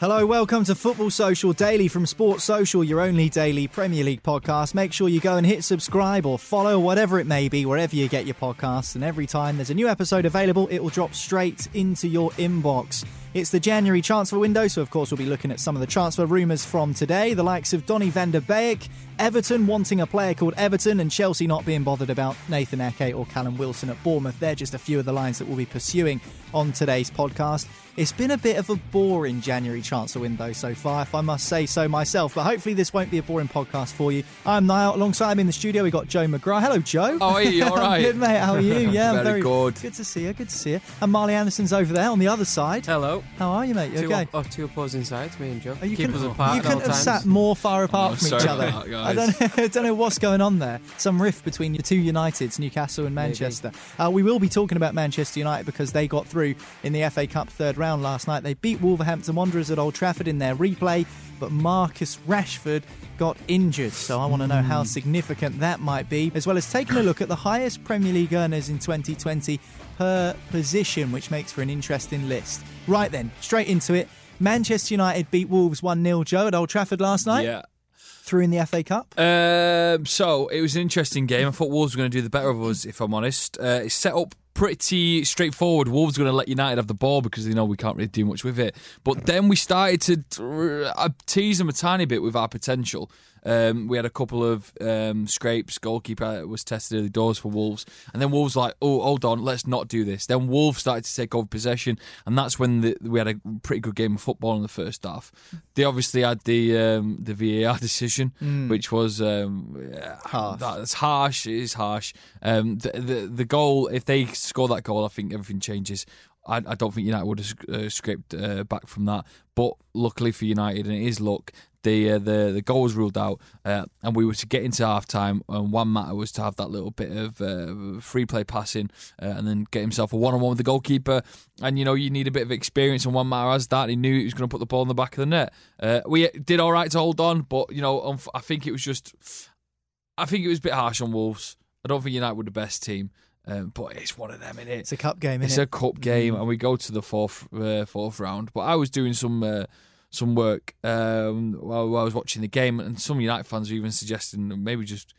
Hello, welcome to Football Social Daily from Sports Social, your only daily Premier League podcast. Make sure you go and hit subscribe or follow, whatever it may be, wherever you get your podcasts. And every time there's a new episode available, it will drop straight into your inbox. It's the January transfer window, so of course we'll be looking at some of the transfer rumours from today. The likes of Donny van der Beek, Everton wanting a player called Everton, and Chelsea not being bothered about Nathan Ake or Callum Wilson at Bournemouth. They're just a few of the lines that we'll be pursuing on today's podcast. It's been a bit of a boring January transfer window so far, if I must say so myself, but hopefully this won't be a boring podcast for you. I'm Niall. Alongside me in the studio, we've got Joe McGrath. Hello, Joe. How are you? All right? good, mate. How are you? Yeah, very, very good. Good to see you. Good to see you. And Marley Anderson's over there on the other side. Hello. How are you, mate? You Two, okay? oh, two opposing sides, me and Joe. Oh, you Keep couldn't- us apart You couldn't have times. sat more far apart Oh, from each other. that, I don't, I don't know what's going on there. Some rift between the two Uniteds, Newcastle and Manchester. Uh, we will be talking about Manchester United because they got through in the FA Cup third round last night. They beat Wolverhampton Wanderers at Old Trafford in their replay, but Marcus Rashford got injured. So I want to know how hmm. significant that might be, as well as taking a look at the highest Premier League earners in 2020 per position, which makes for an interesting list. Right then, straight into it. Manchester United beat Wolves 1 0 Joe at Old Trafford last night. Yeah. Through in the FA Cup. Um, so it was an interesting game. I thought Wolves were going to do the better of us, if I'm honest. Uh, it's set up pretty straightforward. Wolves are going to let United have the ball because they know we can't really do much with it. But then we started to uh, tease them a tiny bit with our potential. Um, we had a couple of um, scrapes. Goalkeeper was tested early doors for Wolves, and then Wolves like, oh, hold on, let's not do this. Then Wolves started to take over possession, and that's when the, we had a pretty good game of football in the first half. They obviously had the um, the VAR decision, Mm. which was um, Harsh. That's harsh. It is harsh. Um, the, the the goal, if they score that goal, I think everything changes. I, I don't think United would have uh, scraped uh, back from that. But luckily for United, and it is luck, the uh, the the goal was ruled out, uh, and we were to get into half time. And Juan Mata was to have that little bit of uh, free play passing, uh, and then get himself a one on one with the goalkeeper. And you know you need a bit of experience, and Juan Mata has that. He knew he was going to put the ball in the back of the net. Uh, we did all right to hold on, but you know I think it was just, I think it was a bit harsh on Wolves. I don't think United were the best team. Um, but it's one of them, innit? It's a cup game, It's innit? a cup game, and we go to the fourth uh, fourth round. But I was doing some uh, some work um, while, while I was watching the game, and some United fans were even suggesting maybe just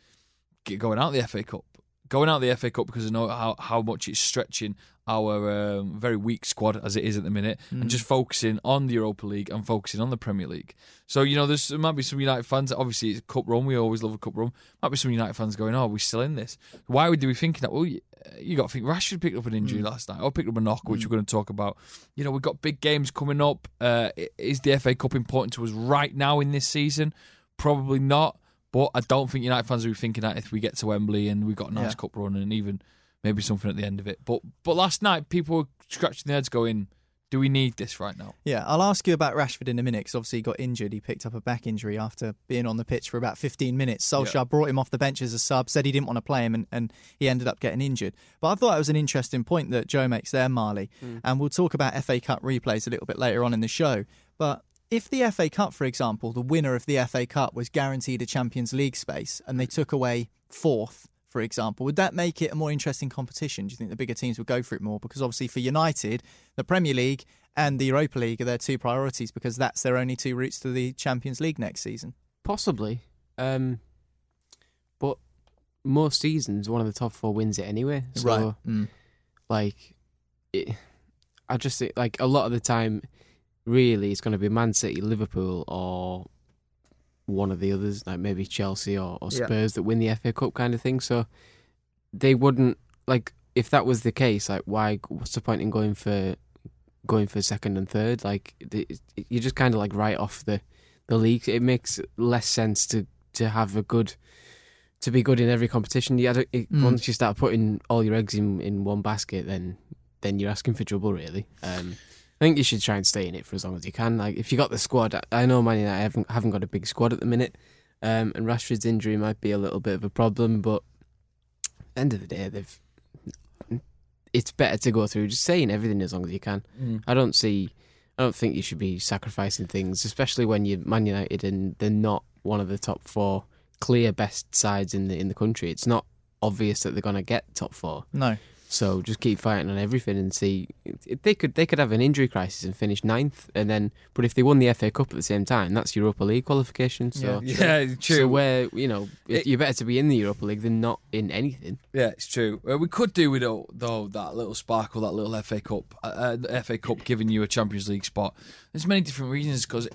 get going out the FA Cup, going out the FA Cup because I know how how much it's stretching our um, very weak squad as it is at the minute, Mm. and just focusing on the Europa League and focusing on the Premier League. So you know, there's there might be some United fans. Obviously, it's a cup run. We always love a cup run. Might be some United fans going, "Oh, are we still in this?" Why would they be thinking that? Well, you, you got to think Rashford picked up an injury last night, or picked up a knock, which we're going to talk about. You know, we've got big games coming up. Uh, is the FA Cup important to us right now in this season? Probably not. But I don't think United fans will be thinking that if we get to Wembley and we've got a nice Yeah. cup run and even maybe something at the end of it. But but last night people were scratching their heads going, Do we need this right now? Yeah, I'll ask you about Rashford in a minute because obviously he got injured. He picked up a back injury after being on the pitch for about 15 minutes. Solskjaer Yeah. brought him off the bench as a sub, said he didn't want to play him, and, and he ended up getting injured. But I thought it was an interesting point that Joe makes there, Marley. Hmm. And we'll talk about FA Cup replays a little bit later on in the show. But if the FA Cup, for example, the winner of the FA Cup was guaranteed a Champions League space and they took away fourth, for example, would that make it a more interesting competition? Do you think the bigger teams would go for it more? Because obviously for United, the Premier League and the Europa League are their two priorities because that's their only two routes to the Champions League next season. Possibly. Um, but most seasons, one of the top four wins it anyway. So, Right. Mm. like, it, I just think, like, a lot of the time, really, it's going to be Man City, Liverpool, or one of the others, like maybe Chelsea or, or Yeah. Spurs that win the FA Cup kind of thing. So they wouldn't, like, if that was the case, like, why, what's the point in going for. Going for second and third, like the, you just kind of like write off the the league. It makes less sense to to have a good to be good in every competition. You it, Mm. once you start putting all your eggs in, in one basket, then then you're asking for trouble, really. Um, I think you should try and stay in it for as long as you can. Like if you got the squad, I- know Man United haven't haven't got a big squad at the minute, um, and Rashford's injury might be a little bit of a problem, but end of the day, they've it's better to go through just saying everything as long as you can. Mm. I don't see. I don't think you should be sacrificing things, especially when you're Man United and they're not one of the top four clear best sides in the in the country. It's not obvious that they're going to get top four. No. So just keep fighting on everything and see. They could they could have an injury crisis and finish ninth, and then but if they won the FA Cup at the same time, that's Europa League qualification. So Yeah. Yeah, true. So where you know It- you're better to be in the Europa League than not in anything. Yeah, it's true. Uh, we could do with though, though that little sparkle, that little FA Cup, uh, uh, FA Cup giving you a Champions League spot. There's many different reasons because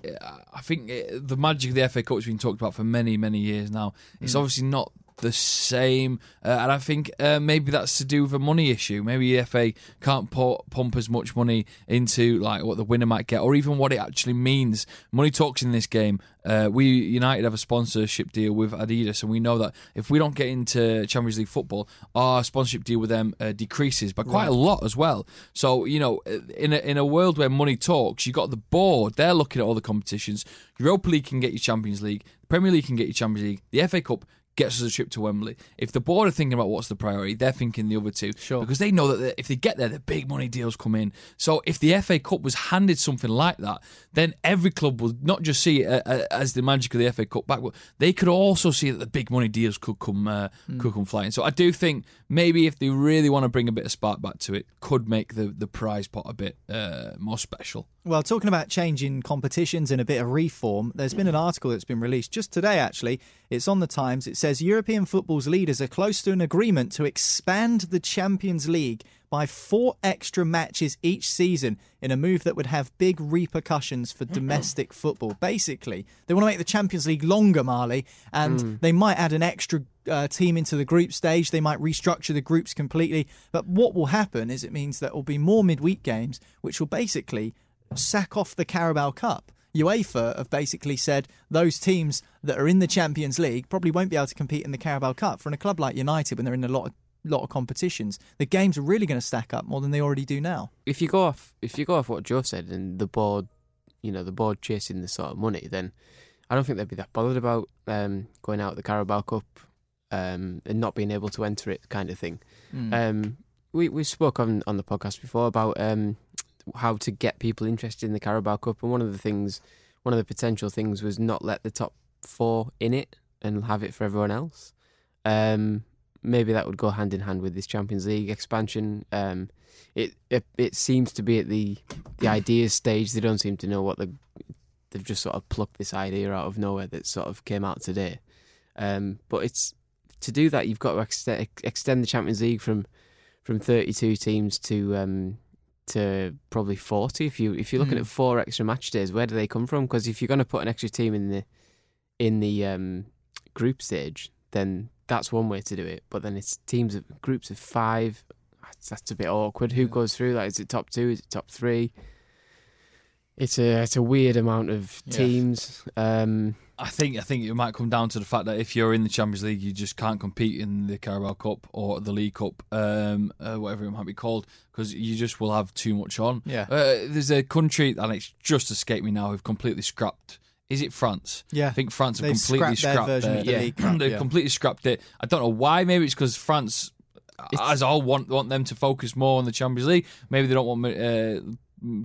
I think it, the magic of the FA Cup has been talked about for many, many years now. It's Mm. obviously not the same, uh, and I think uh, maybe that's to do with a money issue. Maybe the FA can't pu- pump as much money into like what the winner might get, or even what it actually means. Money talks in this game. Uh, we United have a sponsorship deal with Adidas, and we know that if we don't get into Champions League football, our sponsorship deal with them uh, decreases by quite Right. a lot as well. So you know, in a, in a world where money talks, you got the board. They're looking at all the competitions. Europa League can get you Champions League. Premier League can get you Champions League. The FA Cup gets us a trip to Wembley. If the board are thinking about what's the priority, they're thinking the other two. Sure. Because they know that if they get there, the big money deals come in. So if the FA Cup was handed something like that, then every club would not just see it uh, uh, as the magic of the FA Cup back, but they could also see that the big money deals could come uh, could come flying. So I do think maybe if they really want to bring a bit of spark back to it, could make the the prize pot a bit uh, more special. Well, talking about changing competitions and a bit of reform, there's been an article that's been released just today, actually. It's on the Times. It says European football's leaders are close to an agreement to expand the Champions League by four extra matches each season in a move that would have big repercussions for domestic football. Basically, they want to make the Champions League longer, Marley, and Mm. they might add an extra uh, team into the group stage. They might restructure the groups completely. But what will happen is it means that there will be more midweek games, which will basically sack off the Carabao Cup. UEFA have basically said those teams that are in the Champions League probably won't be able to compete in the Carabao Cup. For a club like United, when they're in a lot of lot of competitions, the games are really going to stack up more than they already do now. if you go off if you go off what Joe said and the board, you know, the board chasing the sort of money, then I don't think they'd be that bothered about um, going out the Carabao Cup um, and not being able to enter it, kind of thing. Mm. Um, we we spoke on on the podcast before about um, how to get people interested in the Carabao Cup, and one of the things, one of the potential things was not let the top four in it and have it for everyone else. Um, maybe that would go hand in hand with this Champions League expansion. Um, it, it it seems to be at the the ideas stage. They don't seem to know what the they've just sort of plucked this idea out of nowhere that sort of came out today. Um, but it's to do that you've got to extend, extend the Champions League from from 32 teams to um, to probably 40 if you if you're looking Mm. at four extra match days where do they come from? Because if you're going to put an extra team in the in the um, group stage then that's one way to do it. But then it's teams of groups of 5 that's, that's a bit awkward. Who goes through that? Is it top 2 is it top 3 it's a it's a weird amount of Yeah. teams um I think I think it might come down to the fact that if you're in the Champions League, you just can't compete in the Carabao Cup or the League Cup, um, uh, whatever it might be called, because you just will have too much on. Yeah. Uh, there's a country, and it's just escaped me now, who've completely scrapped. Is it France? Yeah. I think France have They've completely scrapped their the their- League Cup, They've yeah. completely scrapped it. I don't know why. Maybe it's because France, as a whole, want want them to focus more on the Champions League. Maybe they don't want uh,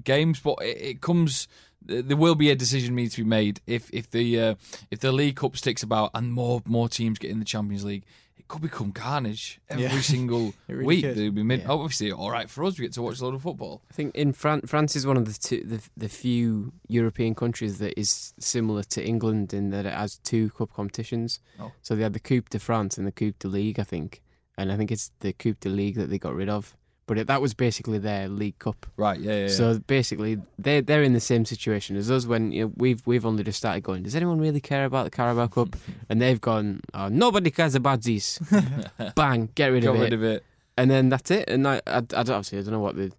games, but it, it comes. There will be a decision needs to be made if if the uh, if the League Cup sticks about and more more teams get in the Champions League. It could become carnage every Yeah. single really week. could. There'll be mid- Obviously, all right for us. We get to watch a lot of football. I think in France, France is one of the, two, the the few European countries that is similar to England in that it has two cup competitions. Oh. So they had the Coupe de France and the Coupe de Ligue, I think, and I think it's the Coupe de Ligue that they got rid of. But it, that was basically their League Cup. Right. Yeah. yeah, yeah. So basically, they they're in the same situation as us when you know, we've we've only just started going. Does anyone really care about the Carabao Cup? and they've gone. Oh, nobody cares about this. Bang, get rid Got of it. Get rid of it. And then that's it. And I, I, I don't, obviously I don't know what the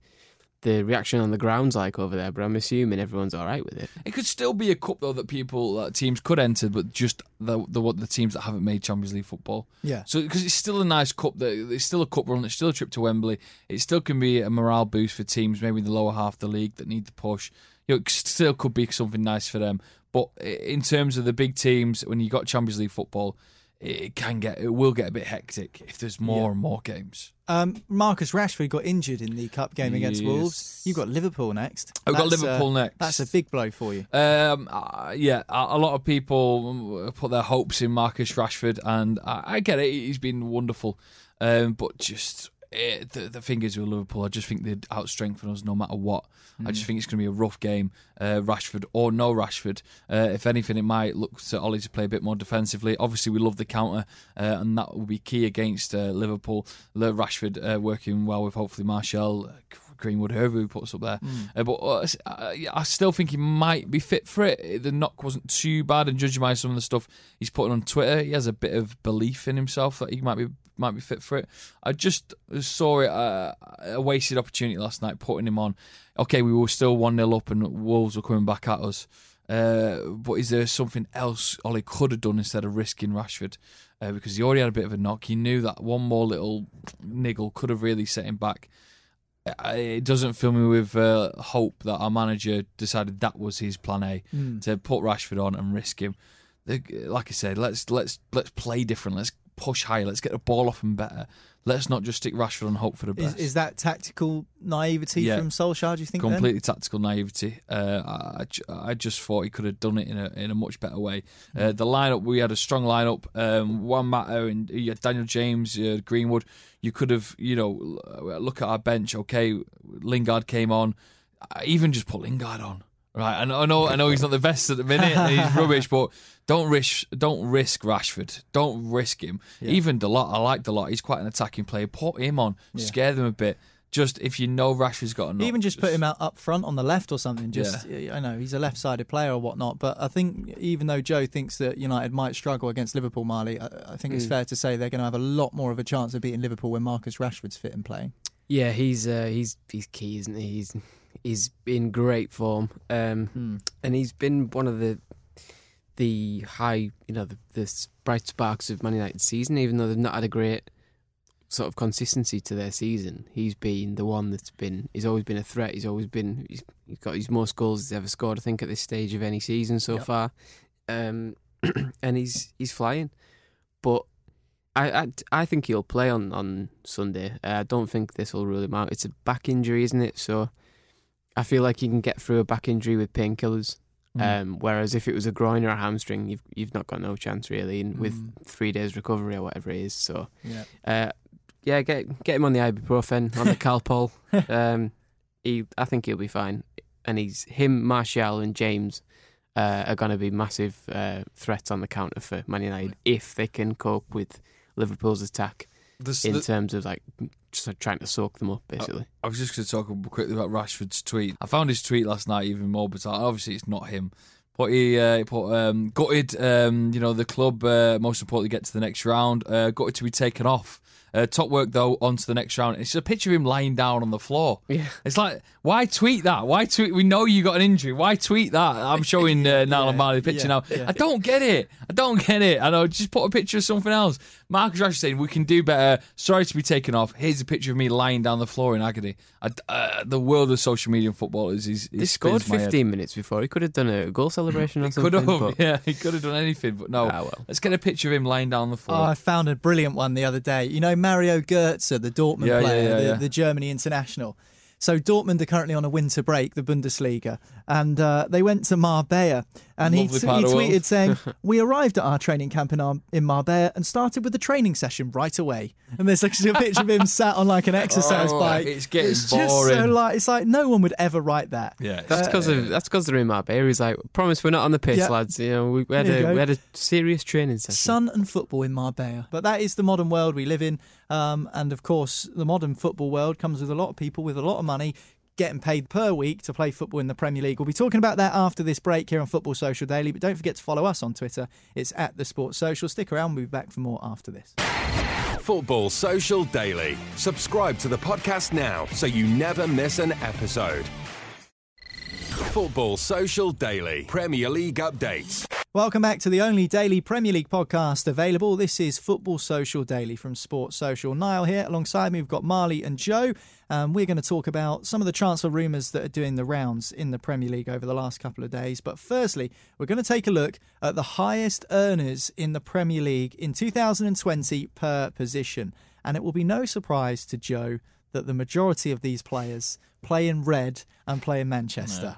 the reaction on the ground's like over there, but I'm assuming everyone's all right with it. It could still be a cup though that people that teams could enter, but just the the what the teams that haven't made Champions League football. Yeah. So because it's still a nice cup, that it's still a cup run. It's still a trip to Wembley. It still can be a morale boost for teams, maybe in the lower half of the league that need the push. You know, it still could be something nice for them. But in terms of the big teams, when you got Champions League football, it can get it will get a bit hectic if there's more Yeah. and more games. Um, Marcus Rashford got injured in the cup game against Wolves. You've got Liverpool next. I've got Liverpool uh, next. That's a big blow for you. Um, uh, yeah, a, a lot of people put their hopes in Marcus Rashford, and I, I get it. He's been wonderful, um, but just eh, the the thing is with Liverpool, I just think they'd outstrengthen us no matter what. I just Mm. think it's going to be a rough game, uh, Rashford or no Rashford. Uh, if anything, it might look to Ole to play a bit more defensively. Obviously, we love the counter, uh, and that will be key against uh, Liverpool. Rashford uh, working well with hopefully Martial. uh, Greenwood, whoever he puts up there. Mm. Uh, but uh, uh, I still think he might be fit for it. The knock wasn't too bad, and judging by some of the stuff he's putting on Twitter, he has a bit of belief in himself that he might be might be fit for it. I just saw it uh, a wasted opportunity last night, putting him on. Okay, we were still one 0 up, and Wolves were coming back at us. Uh, but is there something else Ole could have done instead of risking Rashford? Uh, because he already had a bit of a knock. He knew that one more little niggle could have really set him back. It doesn't fill me with uh, hope that our manager decided that was his plan A Mm. to put Rashford on and risk him. Like I said, let's let's let's play different. Let's push higher. Let's get the ball off him better. Let's not just stick Rashford and hope for the best. is that tactical naivety Yeah. from Solskjaer? Do you think? then? completely tactical naivety. Uh, I, I just thought he could have done it in a in a much better way. Mm. Uh, the lineup we had a strong lineup. Um, Juan Mata and had Daniel James, uh, Greenwood. You could have you know look at our bench. Okay, Lingard came on. I even just put Lingard on. Right, I know, I know, I know he's not the best at the minute. he's rubbish, but don't risk, don't risk Rashford. Don't risk him. Yeah. Even Dalot, I like Dalot. He's quite an attacking player. Put him on, Yeah. scare them a bit. Just if you know Rashford's got a knock, Even just, put him out up front on the left or something. Just Yeah. I know he's a left-sided player or whatnot, but I think even though Joe thinks that United might struggle against Liverpool, Marley, I, I think it's Mm. fair to say they're going to have a lot more of a chance of beating Liverpool when Marcus Rashford's fit and playing. Yeah, he's uh, he's he's key, isn't he? He's he's in great form, um, Hmm. and he's been one of the the high, you know, the, the bright sparks of Man United's season. Even though they've not had a great sort of consistency to their season, he's been the one that's been. He's always been a threat. He's always been. He's, he's got his most goals he's ever scored. I think at this stage of any season so Yep. far, um, and he's he's flying. But I, I, I think he'll play on on Sunday. Uh, I don't think this will rule him out. It's a back injury, isn't it? So I feel like he can get through a back injury with painkillers. Mm. Um, whereas if it was a groin or a hamstring, you've you've not got no chance really. And with Mm. three days recovery or whatever it is, so Yeah. uh, yeah, get get him on the ibuprofen on the Calpol. um, he, I think he'll be fine. And he's him, Martial, and James uh, are going to be massive uh, threats on the counter for Man United if they can cope with Liverpool's attack This- in the- terms of like just trying to soak them up, basically. I was just going to talk quickly about Rashford's tweet. I found his tweet last night even more bizarre. Obviously, it's not him. But he, uh, he put um, gutted, um, you know, the club uh, most importantly get to the next round. Uh, gutted to be taken off Uh, top work though. On to the next round. It's a picture of him lying down on the floor. Yeah. It's like, why tweet that? Why tweet? We know you got an injury. Why tweet that? I'm showing uh, Niall Yeah, O'Malley the picture yeah, now. yeah. I don't get it. I don't get it. I know. Just put a picture of something else. Marcus Rashford saying we can do better. Sorry to be taken off. Here's a picture of me lying down the floor in agony. I, uh, the world of social media and football is is. He scored 15 minutes before. He could have done a goal celebration or He something. could have, but- yeah, he could have done anything, but no. Ah, well. Let's get a picture of him lying down on the floor. Oh, I found a brilliant one the other day. You know Mario Götze, the Dortmund Yeah, yeah, player, yeah, the, yeah. the Germany international. So Dortmund are currently on a winter break, the Bundesliga, and uh, they went to Marbella. And he, t- he of the world. tweeted saying, "We arrived at our training camp in, Ar- in Marbella and started with the training session right away." And there's like a picture of him sat on like an exercise Oh, bike. it's getting it's boring. just so boring. like it's like no one would ever write that. yeah, That's because of that's because they're in Marbella. He's like, promise we're not on the piss, Yeah. lads. You know, we, we had There a go. we had a serious training session. sun and football in Marbella. But that is the modern world we live in. Um, and of course, the modern football world comes with a lot of people with a lot of money getting paid per week to play football in the Premier League. We'll be talking about that after this break here on Football Social Daily. But don't forget to follow us on Twitter. It's at the Sports Social. Stick around. We'll be back for more after this. Football Social Daily. Subscribe to the podcast now so you never miss an episode. Football Social Daily. Premier League updates. Welcome back to the only daily Premier League podcast available. This is Football Social Daily from Sports Social. Niall here. Alongside me, we've got Marley and Joe. Um, we're going to talk about some of the transfer rumours that are doing the rounds in the Premier League over the last couple of days. But firstly, we're going to take a look at the highest earners in the Premier League in 2020 per position. And it will be no surprise to Joe that the majority of these players play in red and play in Manchester.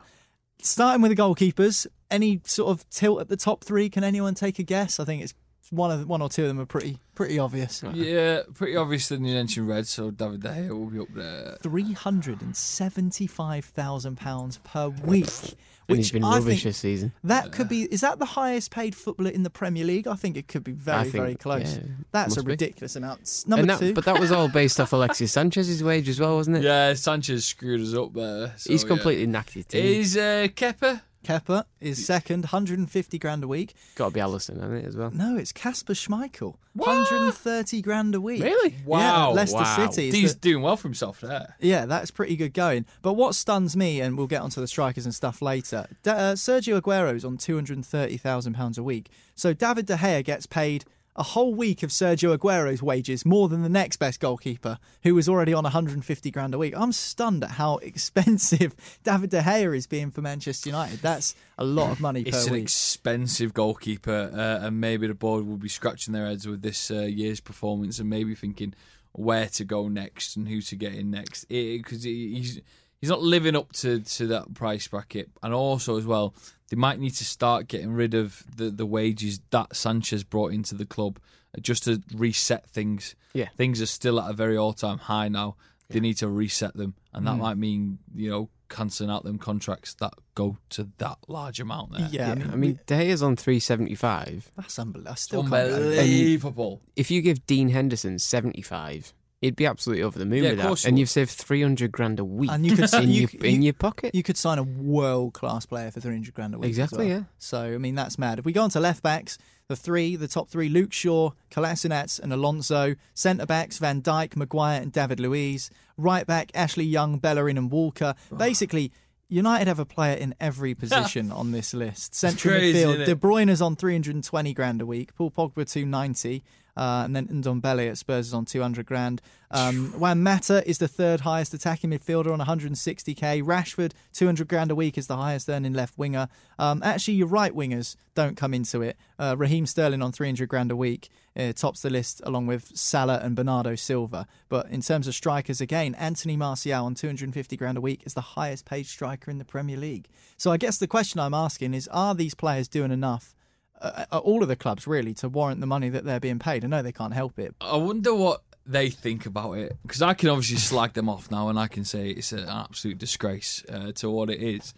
Starting with the goalkeepers, any sort of tilt at the top three? Can anyone take a guess? I think it's one of one or two of them are pretty pretty obvious. yeah, pretty obvious that you mentioned red, so David De Gea will be up there. Three hundred and seventy-five thousand pounds per week, and which he's been I rubbish think this season. that could be. Is that the highest paid footballer in the Premier League? I think it could be very think- very close. yeah, That's a must be. ridiculous amount. Number that, two, but that was all based off Alexis Sanchez's wage as well, wasn't it? Yeah, Sanchez screwed us up there. so, He's yeah. completely knacked his team. Is uh, Kepa? Kepa is second, hundred and fifty grand a week. Got to be Alisson, hasn't it, as well? No, it's Kasper Schmeichel, hundred and thirty grand a week. Really? Wow, yeah, Leicester wow. City. He's the- doing well for himself there. Yeah, that's pretty good going. But what stuns me, and we'll get onto the strikers and stuff later, Da- uh, Sergio Aguero's on £230,000 a week. So David De Gea gets paid a whole week of Sergio Aguero's wages more than the next best goalkeeper, who was already on 150 grand a week. I'm stunned at how expensive David De Gea is being for Manchester United. That's a lot of money It's an week. expensive goalkeeper, uh, and maybe the board will be scratching their heads with this uh, year's performance and maybe thinking where to go next and who to get in next. Because he's he's not living up to, to that price bracket, and also as well, they might need to start getting rid of the, the wages that Sanchez brought into the club uh, just to reset things. Yeah. things are still at a very all time high now. They need to reset them, and that Mm. might mean you know cancelling out them contracts that go to that large amount there. Yeah, I mean, I mean, De Gea's on 375. that's unbelievable. I still can't get over it. Unbelievable. If you give Dean Henderson 75, he'd be absolutely over the moon Yeah, with of course that. he And would. you've saved 300 grand a week And you could in, you, your, in you- your pocket. You could sign a world class player for 300 grand a week. Exactly, well. yeah. So, I mean, that's mad. If we go on to left backs, the three, the top three Luke Shaw, Kolasinac, and Alonso. Centre backs Van Dijk, Maguire, and David Luiz. Right back Ashley Young, Bellerin, and Walker. Basically, United have a player in every position on this list. Central crazy, midfield, isn't? De Bruyne is on 320 grand a week. Paul Pogba 290. Uh, and then Ndombele at Spurs is on 200 grand. Um, Juan Mata is the third highest attacking midfielder on 160k. Rashford 200 grand a week is the highest earning left winger. Um, actually, your right wingers don't come into it. Uh, Raheem Sterling on 300 grand a week uh, tops the list along with Salah and Bernardo Silva. But in terms of strikers, again, Anthony Martial on 250 grand a week is the highest paid striker in the Premier League. So I guess the question I'm asking is: Are these players doing enough? Uh, all of the clubs really to warrant the money that they're being paid. I know they can't help it. I wonder what they think about it because I can obviously slag them off now and I can say it's an absolute disgrace uh, to what it is.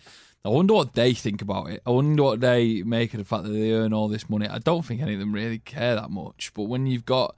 I wonder what they think about it. I wonder what they make of the fact that they earn all this money. I don't think any of them really care that much. But when you've got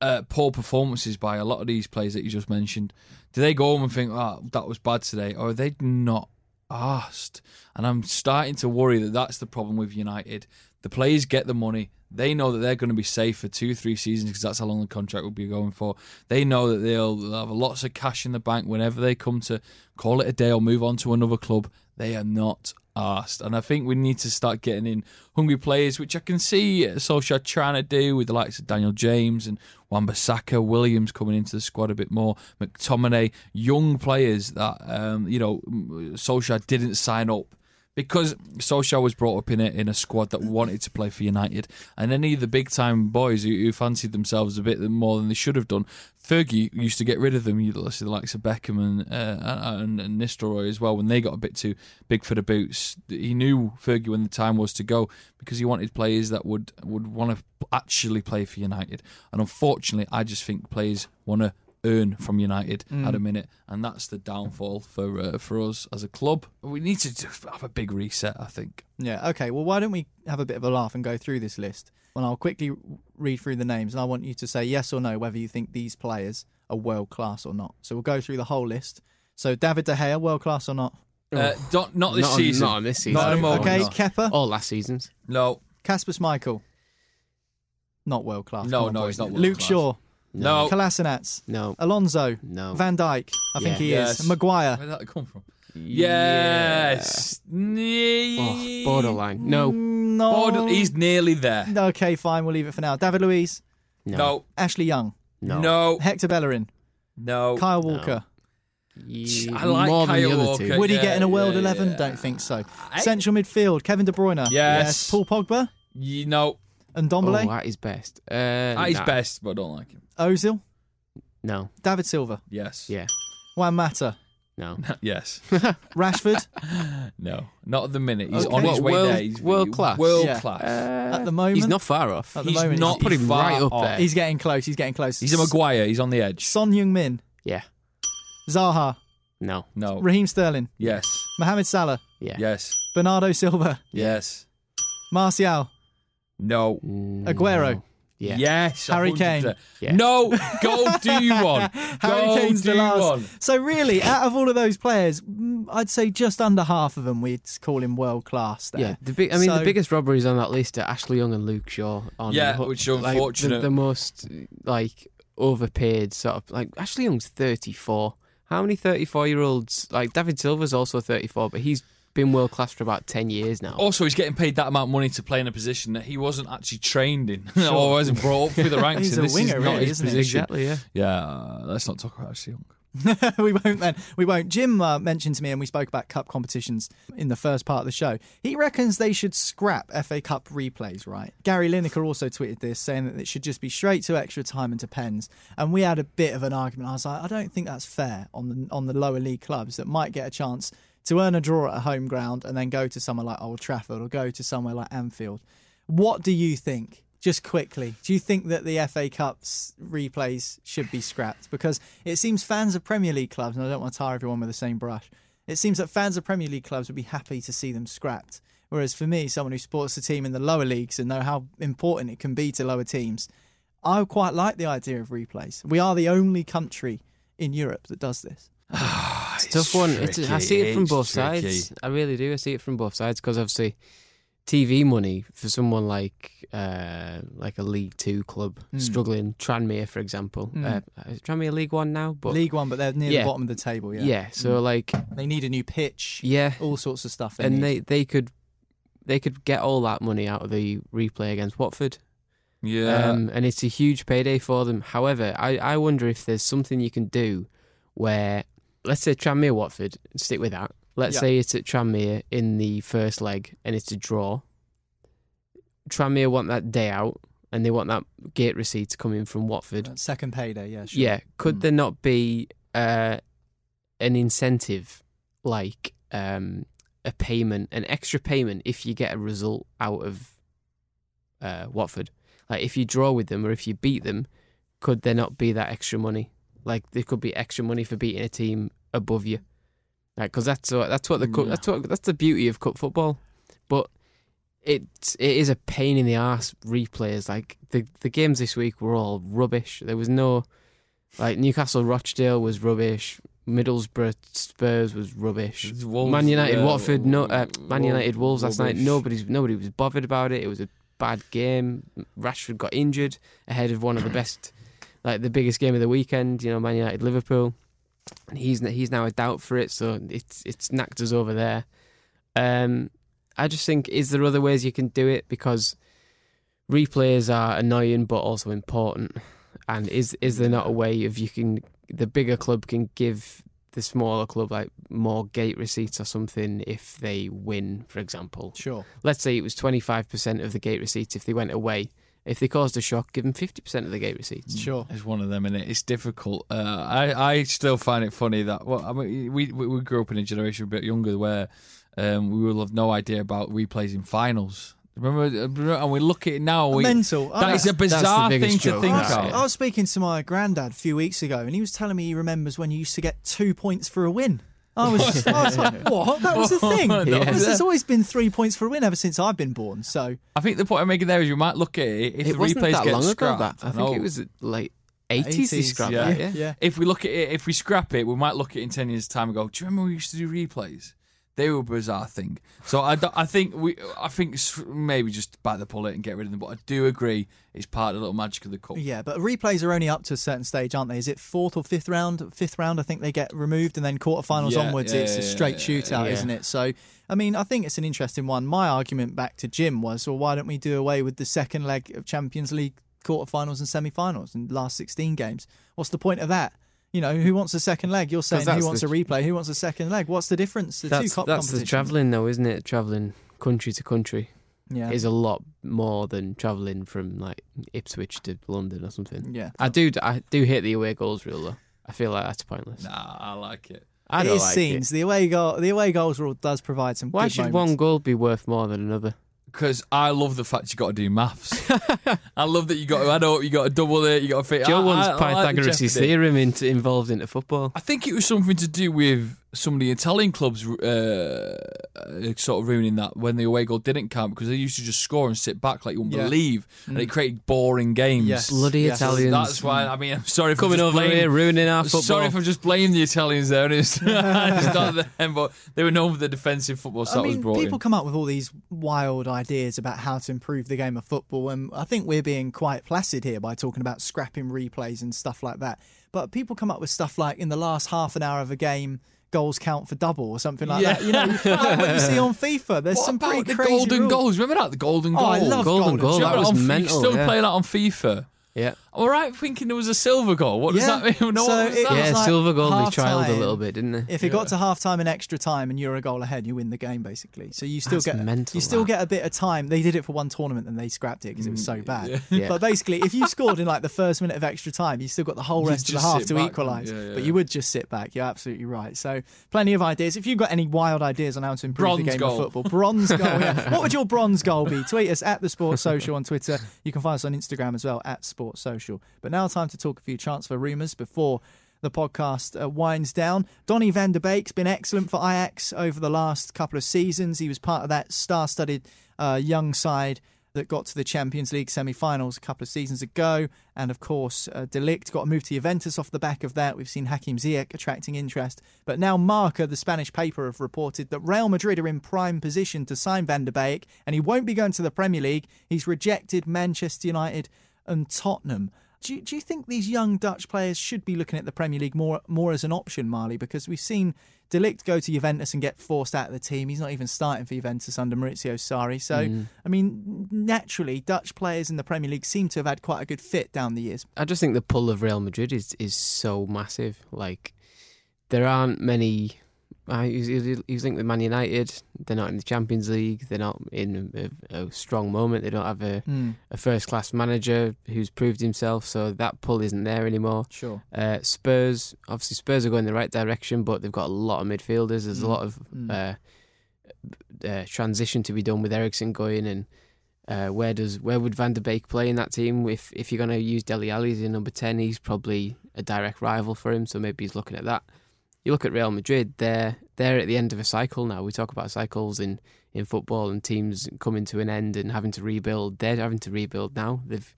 uh, poor performances by a lot of these players that you just mentioned, do they go home and think, "Oh, that was bad today," or are they not asked? And I'm starting to worry that that's the problem with United. The players get the money. They know that they're going to be safe for two, three seasons because that's how long the contract will be going for. They know that they'll have lots of cash in the bank whenever they come to call it a day or move on to another club. They are not asked. And I think we need to start getting in hungry players, which I can see Solskjaer trying to do with the likes of Daniel James and Wan-Bissaka, Williams coming into the squad a bit more, McTominay, young players that, um, you know, Solskjaer didn't sign up because Solskjaer was brought up in a, in a squad that wanted to play for United, and any of the big time boys who, who fancied themselves a bit more than they should have done, Fergie used to get rid of them. You see the likes of Beckham and, uh, and and Nistelrooy as well when they got a bit too big for the boots. He knew Fergie when the time was to go because he wanted players that would would want to actually play for United. And unfortunately, I just think players want to earn from United Mm. at a minute, and that's the downfall for uh, for us as a club. We need to just have a big reset. I think. Yeah, okay. Well, why don't we have a bit of a laugh and go through this list? And I'll quickly read through the names, and I want you to say yes or no whether you think these players are world class or not. So we'll go through the whole list. So David De Gea, world class or not? Uh, don't, not this Not on- season. not on this season. Not at the moment. Okay, no. Kepa, All last seasons. No. Kasper Schmeichel. not world class. No, no, he's not world Luke class. Shaw, No. Kolasinac, No. Alonso, No. Van Dijk. I think Yeah. he Yes. is. Maguire. Where did that come from? Yes. Oh, borderline. No. No. Border- he's nearly there. Okay, fine. We'll leave it for now. David Luiz, No. No. Ashley Young, No. No. Hector Bellerin, No. Kyle Walker. Ye- I like more than the Kyle other Walker. two. Would he Yeah, get in a world yeah, 11? yeah. Don't think so. I- Central midfield, Kevin De Bruyne. Yes. Paul Pogba You know, and Oh, at his best. Uh, at his nah. best, but I don't like him. Ozil, No. David Silva, Yes. Yeah. Juan Mata, No. yes. Rashford. No. Not at the minute. He's Okay. on his What, way world- there. He's world class? World Yeah. class. at the moment, He's not far off. At the he's moment, not he's- put him far right up off. there. He's getting close. He's getting close. He's a Maguire. He's on the edge. Son Heung-min, Yeah. Zaha, No. No. Raheem Sterling, Yes. Mohamed Salah, Yeah. Yes. Bernardo Silva, Yes. Martial, No. Mm, Aguero. No. Yeah. Yes. Harry 100%. Kane. Yeah. No. Go do one. Harry Go Kane's the last. one. So really, out of all of those players, mm, I'd say just under half of them we'd call him world class. There. Yeah, the big. I mean, So- the biggest robberies on that list are Ashley Young and Luke Shaw. On Yeah, the, which are like, the- unfortunate. The, most like overpaid sort of like Ashley Young's thirty four. How many thirty four year olds like David Silva's also thirty four, but he's been world class for about ten years now. Also, he's getting paid that amount of money to play in a position that he wasn't actually trained in Sure. or wasn't brought up through the ranks. He's in. a This winger, is not really, his isn't he? position. exactly. Yeah. Yeah, uh, let's not talk about Ashley Young. we won't then. We won't. Jim uh, mentioned to me, and we spoke about cup competitions in the first part of the show. He reckons they should scrap FA Cup replays. Right? Gary Lineker also tweeted this, saying that it should just be straight to extra time and to pens. And we had a bit of an argument. I was like, I don't think that's fair on the on the lower league clubs that might get a chance to earn a draw at a home ground and then go to somewhere like Old Trafford or go to somewhere like Anfield. What do you think? Just quickly, do you think that the FA Cup's replays should be scrapped? Because it seems fans of Premier League clubs, and I don't want to tar everyone with the same brush, it seems that fans of Premier League clubs would be happy to see them scrapped. Whereas for me, someone who supports a team in the lower leagues and know how important it can be to lower teams, I quite like the idea of replays. We are the only country in Europe that does this. A tough one. I see it from both tricky. sides. I really do. I see it from both sides because obviously, TV money for someone like uh, like a League Two club Mm. struggling, Tranmere for example. Mm. Uh, is Tranmere League One now, but League One, but they're near Yeah. the bottom of the table. Yeah. yeah. So like, They need a new pitch. yeah, All sorts of stuff. They and need. they they could they could get all that money out of the replay against Watford. Yeah. Um, and it's a huge payday for them. However, I, I wonder if there's something you can do where, let's say Tranmere Watford, stick with that. Let's Yeah. say it's at Tranmere in the first leg and it's a draw. Tranmere want that day out and they want that gate receipts coming from Watford. Second payday, yeah. Sure. Yeah, could Mm. there not be uh, an incentive like um, a payment, an extra payment if you get a result out of uh, Watford? Like if you draw with them or if you beat them, could there not be that extra money? Like there could be extra money for beating a team above you, like because that's what that's what the cup, Yeah. that's what that's the beauty of cup football. But it it is a pain in the ass replays. Like the the games this week were all rubbish. There was no like Newcastle Rochdale was rubbish. Middlesbrough Spurs was rubbish. Wolves, Man United yeah, Watford no uh, Man Wolves, United Wolves last night. rubbish. Nobody's nobody was bothered about it. It was a bad game. Rashford got injured ahead of one of the best, like the biggest game of the weekend. You know, Man United Liverpool, and he's he's now a doubt for it. So it's it's knacked us over there. Um, I just think is there other ways you can do it because replays are annoying but also important. And is is there not a way of you can the bigger club can give the smaller club like more gate receipts or something if they win, for example. Sure. Let's say it was twenty five percent of the gate receipts if they went away. If they caused a shock, give them fifty percent of the gate receipts. Sure. It's one of them, and it? it's difficult. Uh, I I still find it funny that well, I mean, we we we grew up in a generation a bit younger where um, we will have no idea about replays in finals. Remember, remember- and we look at it now. We, Mental. That I- is a bizarre biggest thing to joke, think that's of. it. I was speaking to my granddad a few weeks ago, and he was telling me he remembers when you used to get two points for a win. I was, I was like, what? That was the thing. What? Yeah. Because There's always been three points for a win ever since I've been born. So I think the point I'm making there is you might look at it if It the wasn't replays that get long ago. That I think it was like eighties. They 80s, scrapped yeah. that. Yeah. yeah. If we look at it, if we scrap it, we might look at it in ten years' time and go, "Do you remember we used to do replays? They were a bizarre thing." So I, I think we, I think maybe just bite the bullet and get rid of them. But I do agree, it's part of the little magic of the cup. Yeah, but replays are only up to a certain stage, aren't they? Is it fourth or fifth round? Fifth round, I think they get removed, and then quarterfinals Yeah, onwards, yeah, it's a straight yeah, shootout, yeah. isn't it? So, I mean, I think it's an interesting one. My argument back to Jim was, well, why don't we do away with the second leg of Champions League quarterfinals and semi-finals and last 16 games? What's the point of that? You know, who wants a second leg? You're saying who wants the- a replay? Who wants a second leg? What's the difference? The That's that's the travelling though, isn't it? Travelling country to country Yeah. is a lot more than travelling from like Ipswich to London or something. yeah. I do I do hate the away goals rule though. I feel like that's pointless. Nah, I like it. I It don't is like scenes. it. The away goal, the away goals rule does provide some. Why should moments. one goal be worth more than another? Because I love the fact you got to do maths. I love that you got to add up, you got to double it, you got to fit. Joe I, wants I- I like the Pythagoras' theorem into, involved into football. I think it was something to do with some of the Italian clubs uh, uh, sort of ruining that when the away goal didn't count because they used to just score and sit back like you wouldn't Yeah. believe, and it created boring games. Yes. Bloody Yes. Italians. That's why I mean I'm sorry for Coming just over blaming, here, ruining our football. Sorry if I'm just blaming the Italians there. It's, it's not them, but they were known for the defensive football I that was mean, brought people in. come up with all these wild ideas about how to improve the game of football, and I think we're being quite placid here by talking about scrapping replays and stuff like that. But people come up with stuff like in the last half an hour of a game, goals count for double or something like Yeah. that. You know, like what you see on FIFA. There's What some about pretty the crazy golden rules. goals? Remember that the golden goal. Oh. I love Golden golden goal, Do you that was on, mental, You still yeah. play that on FIFA. Yeah. All right, thinking there was a silver goal. What does Yeah. that mean? No, So what was it- that? was Yeah, like silver goal they half-time. a little bit, didn't they? If it got to half time and extra time and you're a goal ahead, you win the game basically. So you still That's get mental, you still that. get a bit of time. They did it for one tournament and they scrapped it because it was so mm, bad. yeah. Yeah. But basically, if you scored in like the first minute of extra time, you still got the whole You'd rest of the just half sit to back, equalise. yeah, yeah, But yeah. you would just sit back. You're absolutely right. So plenty of ideas. If you've got any wild ideas on how to improve Bronze the game goal. of football, bronze goal. Yeah. What would your bronze goal be? Tweet us at the Sports Social on Twitter. You can find us on Instagram as well at Sports Social. But now time to talk a few transfer rumours before the podcast uh, winds down. Donny van der Beek's been excellent for Ajax over the last couple of seasons. He was part of that star-studded uh, young side that got to the Champions League semi-finals a couple of seasons ago, and of course, uh, De Ligt got a move to Juventus off the back of that. We've seen Hakim Ziyech attracting interest, but now Marca, the Spanish paper, have reported that Real Madrid are in prime position to sign Van der Beek, and he won't be going to the Premier League. He's rejected Manchester United and Tottenham. Do you, do you think these young Dutch players should be looking at the Premier League more more as an option, Marley? Because we've seen De Ligt go to Juventus and get forced out of the team. He's not even starting for Juventus under Maurizio Sarri. So, Mm. I mean, naturally, Dutch players in the Premier League seem to have had quite a good fit down the years. I just think the pull of Real Madrid is is so massive. Like there aren't many. I you, you you think with Man United, they're not in the Champions League. They're not in a, a strong moment. They don't have a, Mm. a first class manager who's proved himself. So that pull isn't there anymore. Sure. Uh, Spurs, obviously, Spurs are going the right direction, but they've got a lot of midfielders. There's a Mm. lot of Mm. uh, uh, transition to be done with Eriksen going, and uh, where does where would Van der Beek play in that team? If if you're going to use Dele Alli as your number ten, he's probably a direct rival for him. So maybe he's looking at that. You look at Real Madrid; they're they're at the end of a cycle now. We talk about cycles in in football and teams coming to an end and having to rebuild. They're having to rebuild now. They've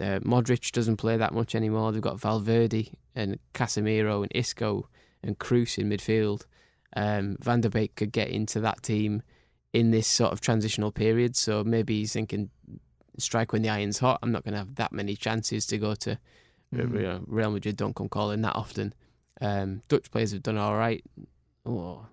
uh, Modric doesn't play that much anymore. They've got Valverde and Casemiro and Isco and Kroos in midfield, um, Van der Beek could get into that team in this sort of transitional period. So maybe he's thinking, strike when the iron's hot. I'm not going to have that many chances to go to Mm. Real Madrid. Don't come calling that often. Um, Dutch players have done all right. Oh,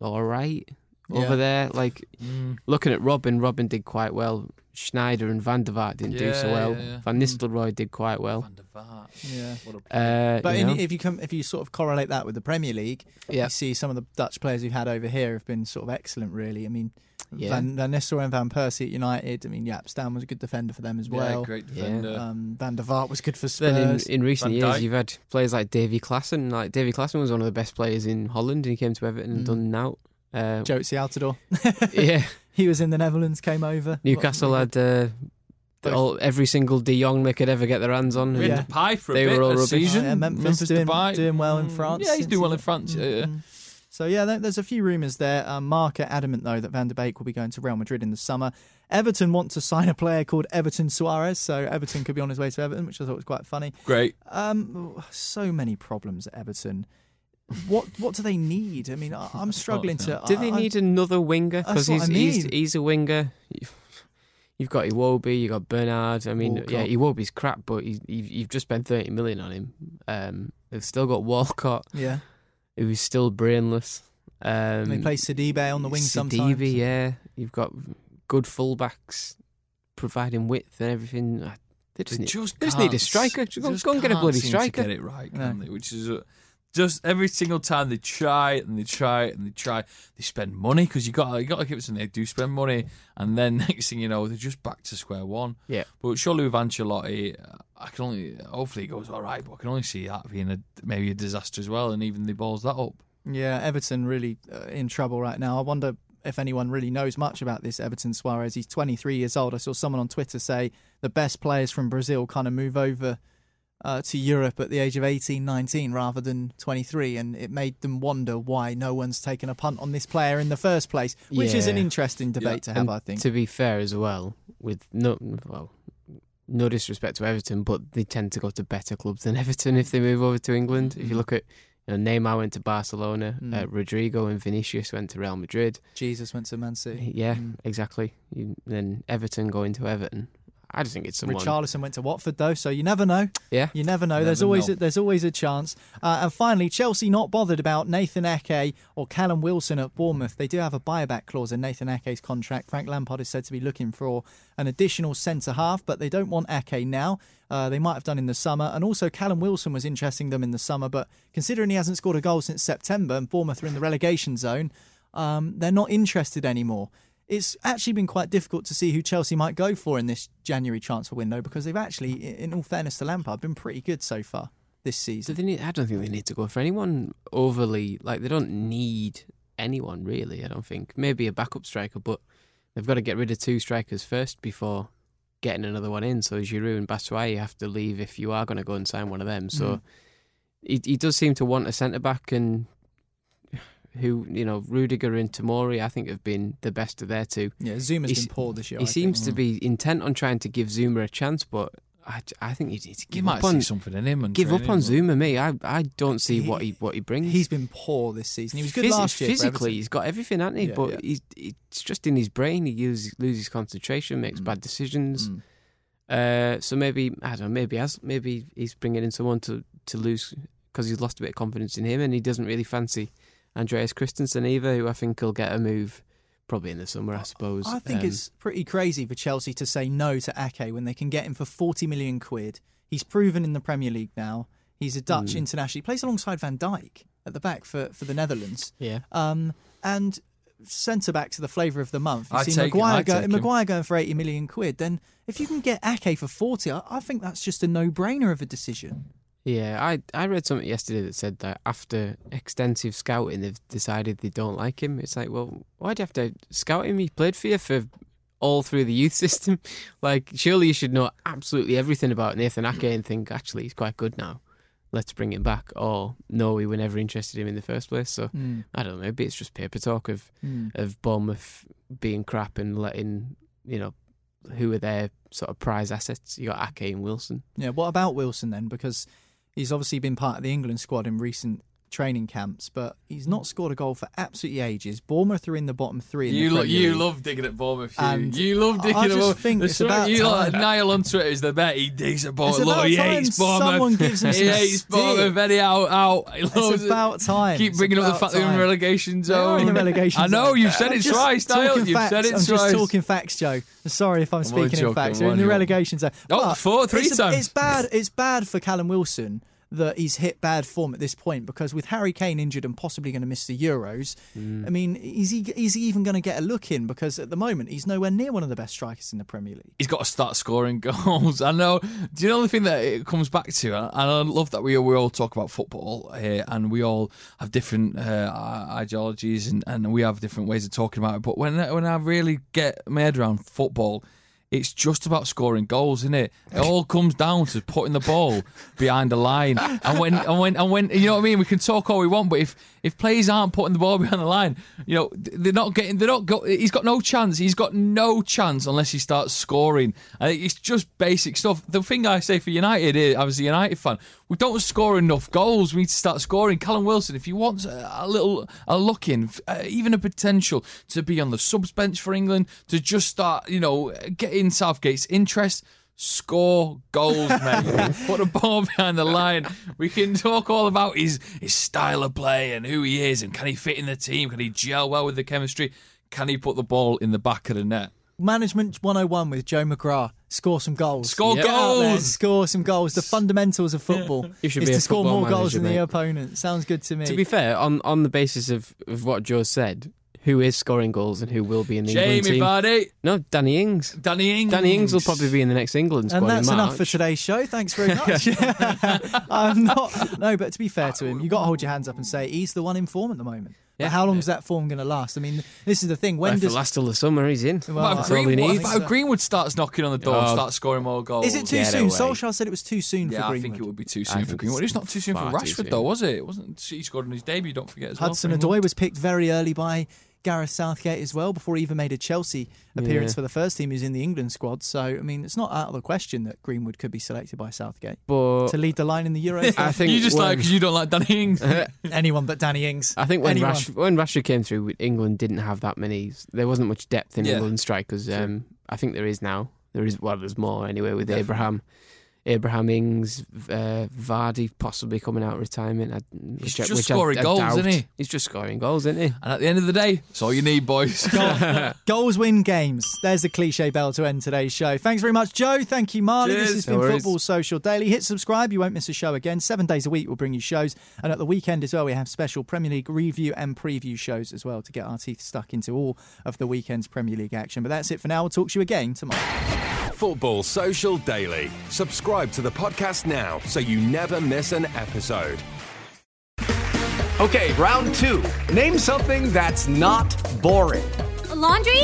all right Yeah. over there. Like Mm. looking at Robin, Robin did quite well. Sneijder and Van der Vaart didn't do so well. yeah, yeah. Van Nistelrooy did quite well. Van der Vaart. Yeah. Uh, But you in, if you come, if you sort of correlate that with the Premier League, Yeah. you see some of the Dutch players we've had over here have been sort of excellent. Really, I mean, Yeah. Van, Van Nistelrooy and Van Persie at United. I mean, Jaap Stam was a good defender for them as Yeah, well. great Yeah. defender. Um, Van der Vaart was good for Then in, in recent years, you've had players like Davy Klaassen. Like Davy Klaassen was one of the best players in Holland, and he came to Everton and Mm. done out. Uh, Jozy Altidore. yeah, he was in the Netherlands, came over. Newcastle had uh, all, every single De Jong they could ever get their hands on. We had Yeah. Depay for a bit. They bit were all a rubbish. season. Yeah, Memphis, doing, doing well in Mm, France. Yeah, he's doing well in France. Yeah, yeah. So yeah, there's a few rumours there. Um, Marca adamant though that Van der Beek will be going to Real Madrid in the summer. Everton want to sign a player called Everton Soares, so Everton could be on his way to Everton, which I thought was quite funny. Great. Um, so many problems at Everton. What what do they need? I mean, I, I'm struggling to. Do they I- need another winger? Because he's, I mean. he's a winger. You've got Iwobi, you've got Bernard. I mean, Walcott. yeah, Iwobi's crap, but he's, you've, you've just spent 30 million on him. Um, they've still got Walcott, Yeah, who's still brainless. Um, and they play Sidibe on the wing Sidibe, sometimes. yeah. You've got good fullbacks providing width and everything. Uh, They just, They need, just, they just need a striker. Just go, just go and get a bloody seem to striker. get it right, No. they? Which is uh, just every single time they try it and they try it and they try, they spend money because you got you got to give it something. They do spend money, and then next thing you know, they're just back to square one. Yeah. But surely with Ancelotti, I can only hopefully it goes all right, but I can only see that being a maybe a disaster as well, and even they balls that up. Yeah, Everton really uh, in trouble right now. I wonder if anyone really knows much about this Everton Soares. He's 23 years old. I saw someone on Twitter say the best players from Brazil kind of move over uh, to Europe at the age of 18, 19 rather than 23, and it made them wonder why no one's taken a punt on this player in the first place, which is an interesting debate to have, And I think. To be fair as well, with no well, no disrespect to Everton, but they tend to go to better clubs than Everton if they move over to England. If you look at you know, Neymar went to Barcelona, Mm. uh, Rodrigo and Vinicius went to Real Madrid. Jesus went to Man City. Yeah, Mm. exactly. You, then Everton going to Everton. I just think it's someone. Richarlison went to Watford though, so you never know. Yeah. You never know. Never there's always know. A, there's always a chance. Uh, and finally, Chelsea not bothered about Nathan Ake or Callum Wilson at Bournemouth. They do have a buyback clause in Nathan Ake's contract. Frank Lampard is said to be looking for an additional centre half, but they don't want Ake now. Uh, they might have done in the summer, and also Callum Wilson was interesting them in the summer, but considering he hasn't scored a goal since September and Bournemouth are in the relegation zone, um, they're not interested anymore. It's actually been quite difficult to see who Chelsea might go for in this January transfer window because they've actually, in all fairness to Lampard, been pretty good so far this season. they need, I don't think they need to go for anyone overly like they don't need anyone really. I don't think maybe a backup striker, but they've got to get rid of two strikers first before getting another one in. So Giroud and Batshuayi have to leave if you are going to go and sign one of them. So Mm. he, he does seem to want a centre back and. Who you know, Rudiger and Tamori, I think have been the best of their two. Yeah, Zouma's He's- been poor this year. He I seems think. to be intent on trying to give Zouma a chance, but I, I think you need to You give might up on see something in him and give up on. Zouma. Me, I I don't see what He- he what he brings. He's been poor this season. He was good Phys- last year. Physically, he's got everything, hasn't he? Yeah, but yeah. He's, it's just in his brain. He uses, loses concentration, makes Mm. bad decisions. Mm. Uh, so maybe I don't know. Maybe as maybe he's bringing in someone to to lose because he's lost a bit of confidence in him, and he doesn't really fancy Andreas Christensen either, who I think will get a move probably in the summer, I suppose. I think Um, it's pretty crazy for Chelsea to say no to Ake when they can get him for 40 million quid. He's proven in the Premier League now. He's a Dutch Mm. international. He plays alongside Van Dijk at the back for, for the Netherlands. yeah. Um, and centre back to the flavour of the month. You I'd see take Maguire, go, take. Maguire going for 80 million quid. Then if you can get Ake for 40, I, I think that's just a no brainer of a decision. Yeah, I I read something yesterday that said that after extensive scouting, they've decided they don't like him. It's like, well, why do you have to scout him? He played for you for all through the youth system. Like, surely you should know absolutely everything about Nathan Ake and think, actually, he's quite good now. Let's bring him back. Or, no, we were never interested in him in the first place. So, Mm. I don't know, maybe it's just paper talk of, Mm. of Bournemouth being crap and letting, you know, who are their sort of prize assets. You got Ake and Wilson. Yeah, what about Wilson then? Because he's obviously been part of the England squad in recent training camps, but he's not hmm. scored a goal for absolutely ages. Bournemouth are in the bottom three. You lo- you love digging at Bournemouth. You, And you love digging I at just Bournemouth. think it's about you like time. Niall on Twitter is the bet he digs at Bournemouth. It's Look, about he time hates Bournemouth. someone gives him he hates stick. Bournemouth. Eddie out, out. It's about time. Keep bringing up the fact they're in time. relegation zone. in the relegation zone. I know you've said I'm it twice, Niall. You've said it I'm twice. just talking facts, Joe. Sorry if I'm I'm speaking in facts. They're in the relegation zone. Oh, four, three times. It's bad. It's bad for Callum Wilson that he's hit bad form at this point because with Harry Kane injured and possibly going to miss the Euros, Mm. I mean, is he is he even going to get a look in? Because at the moment he's nowhere near one of the best strikers in the Premier League. He's got to start scoring goals. I know. Do you know the thing that it comes back to? And I love that we we all talk about football here, and we all have different uh, ideologies, and, and we have different ways of talking about it. But when when I really get my head around football, it's just about scoring goals, isn't it? It all comes down to putting the ball behind the line. And when and when and when you know what I mean, we can talk all we want, but if if players aren't putting the ball behind the line, you know they're not getting. They're not. Got, he's got no chance. He's got no chance unless he starts scoring. And it's just basic stuff. The thing I say for United, eh, here, I was a United fan. We don't score enough goals. We need to start scoring. Callum Wilson, if you want a, a little a look in, uh, even a potential to be on the subs bench for England, to just start, you know, get in Southgate's interest. Score goals, mate. Put a ball behind the line. We can talk all about his his style of play and who he is, and can he fit in the team? Can he gel well with the chemistry? Can he put the ball in the back of the net? Management 101 with Joe McGrath. Score some goals. Score Get out there, goals. score some goals. The fundamentals of football You should is to score more goals than the opponent. Sounds good to me. To be fair, on on the basis of, of what Joe said, who is scoring goals and who will be in the England Jamie team? Vardy. No, Danny Ings. Danny Ings. Danny Ings will probably be in the next England squad and that's enough for today's show. Thanks very much. I'm not. No, but to be fair to him, you got to hold your hands up and say he's the one in form at the moment. But Yeah. how long is that form going to last? I mean, this is the thing. When Well, if does it lasts till the summer, he's in. Well, What That's if, all he Greenwood, needs. what if Greenwood starts knocking on the door and Oh. starts scoring more goals? is it too Get soon? away. Solskjaer said it was too soon Yeah, for I Greenwood. think it would be too I soon for Greenwood. it's It's not too soon for Rashford, soon. though, was it? It wasn't. He scored on his debut. Don't forget as. Hudson for England. Odoi was picked very early by Gareth Southgate as well before he even made a Chelsea appearance Yeah. for the first team. He was in the England squad, so I mean, it's not out of the question that Greenwood could be selected by Southgate But to lead the line in the Euros. I think you just when- like because you don't like Danny Ings. anyone but Danny Ings. I think when. Rash, when Rashford came through, England didn't have that many. There wasn't much depth in Yeah. England strikers. Um, I think there is now. There is well, there's more anyway with Abraham, Abraham Ings, uh, Vardy possibly coming out of retirement. I, He's which just which I- scoring I goals, doubt. isn't he? He's just scoring goals, isn't he? And at the end of the day, that's all you need, boys. Goals win games. There's the cliche bell to end today's show. Thanks very much, Joe. Thank you, Marley. This Cheers. has No been worries. Football Social Daily. Hit subscribe. You won't miss a show again. Seven days a week, we'll bring you shows. And at the weekend as well, we have special Premier League review and preview shows as well to get our teeth stuck into all of the weekend's Premier League action. But that's it for now. We'll talk to you again tomorrow. Football Social Daily. Subscribe to the podcast now so you never miss an episode. Okay, round two. Name something that's not boring. A laundry?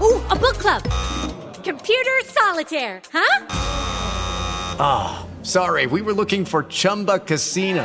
Ooh, a book club. Computer solitaire, huh? Ah, sorry, we were looking for Chumba Casino.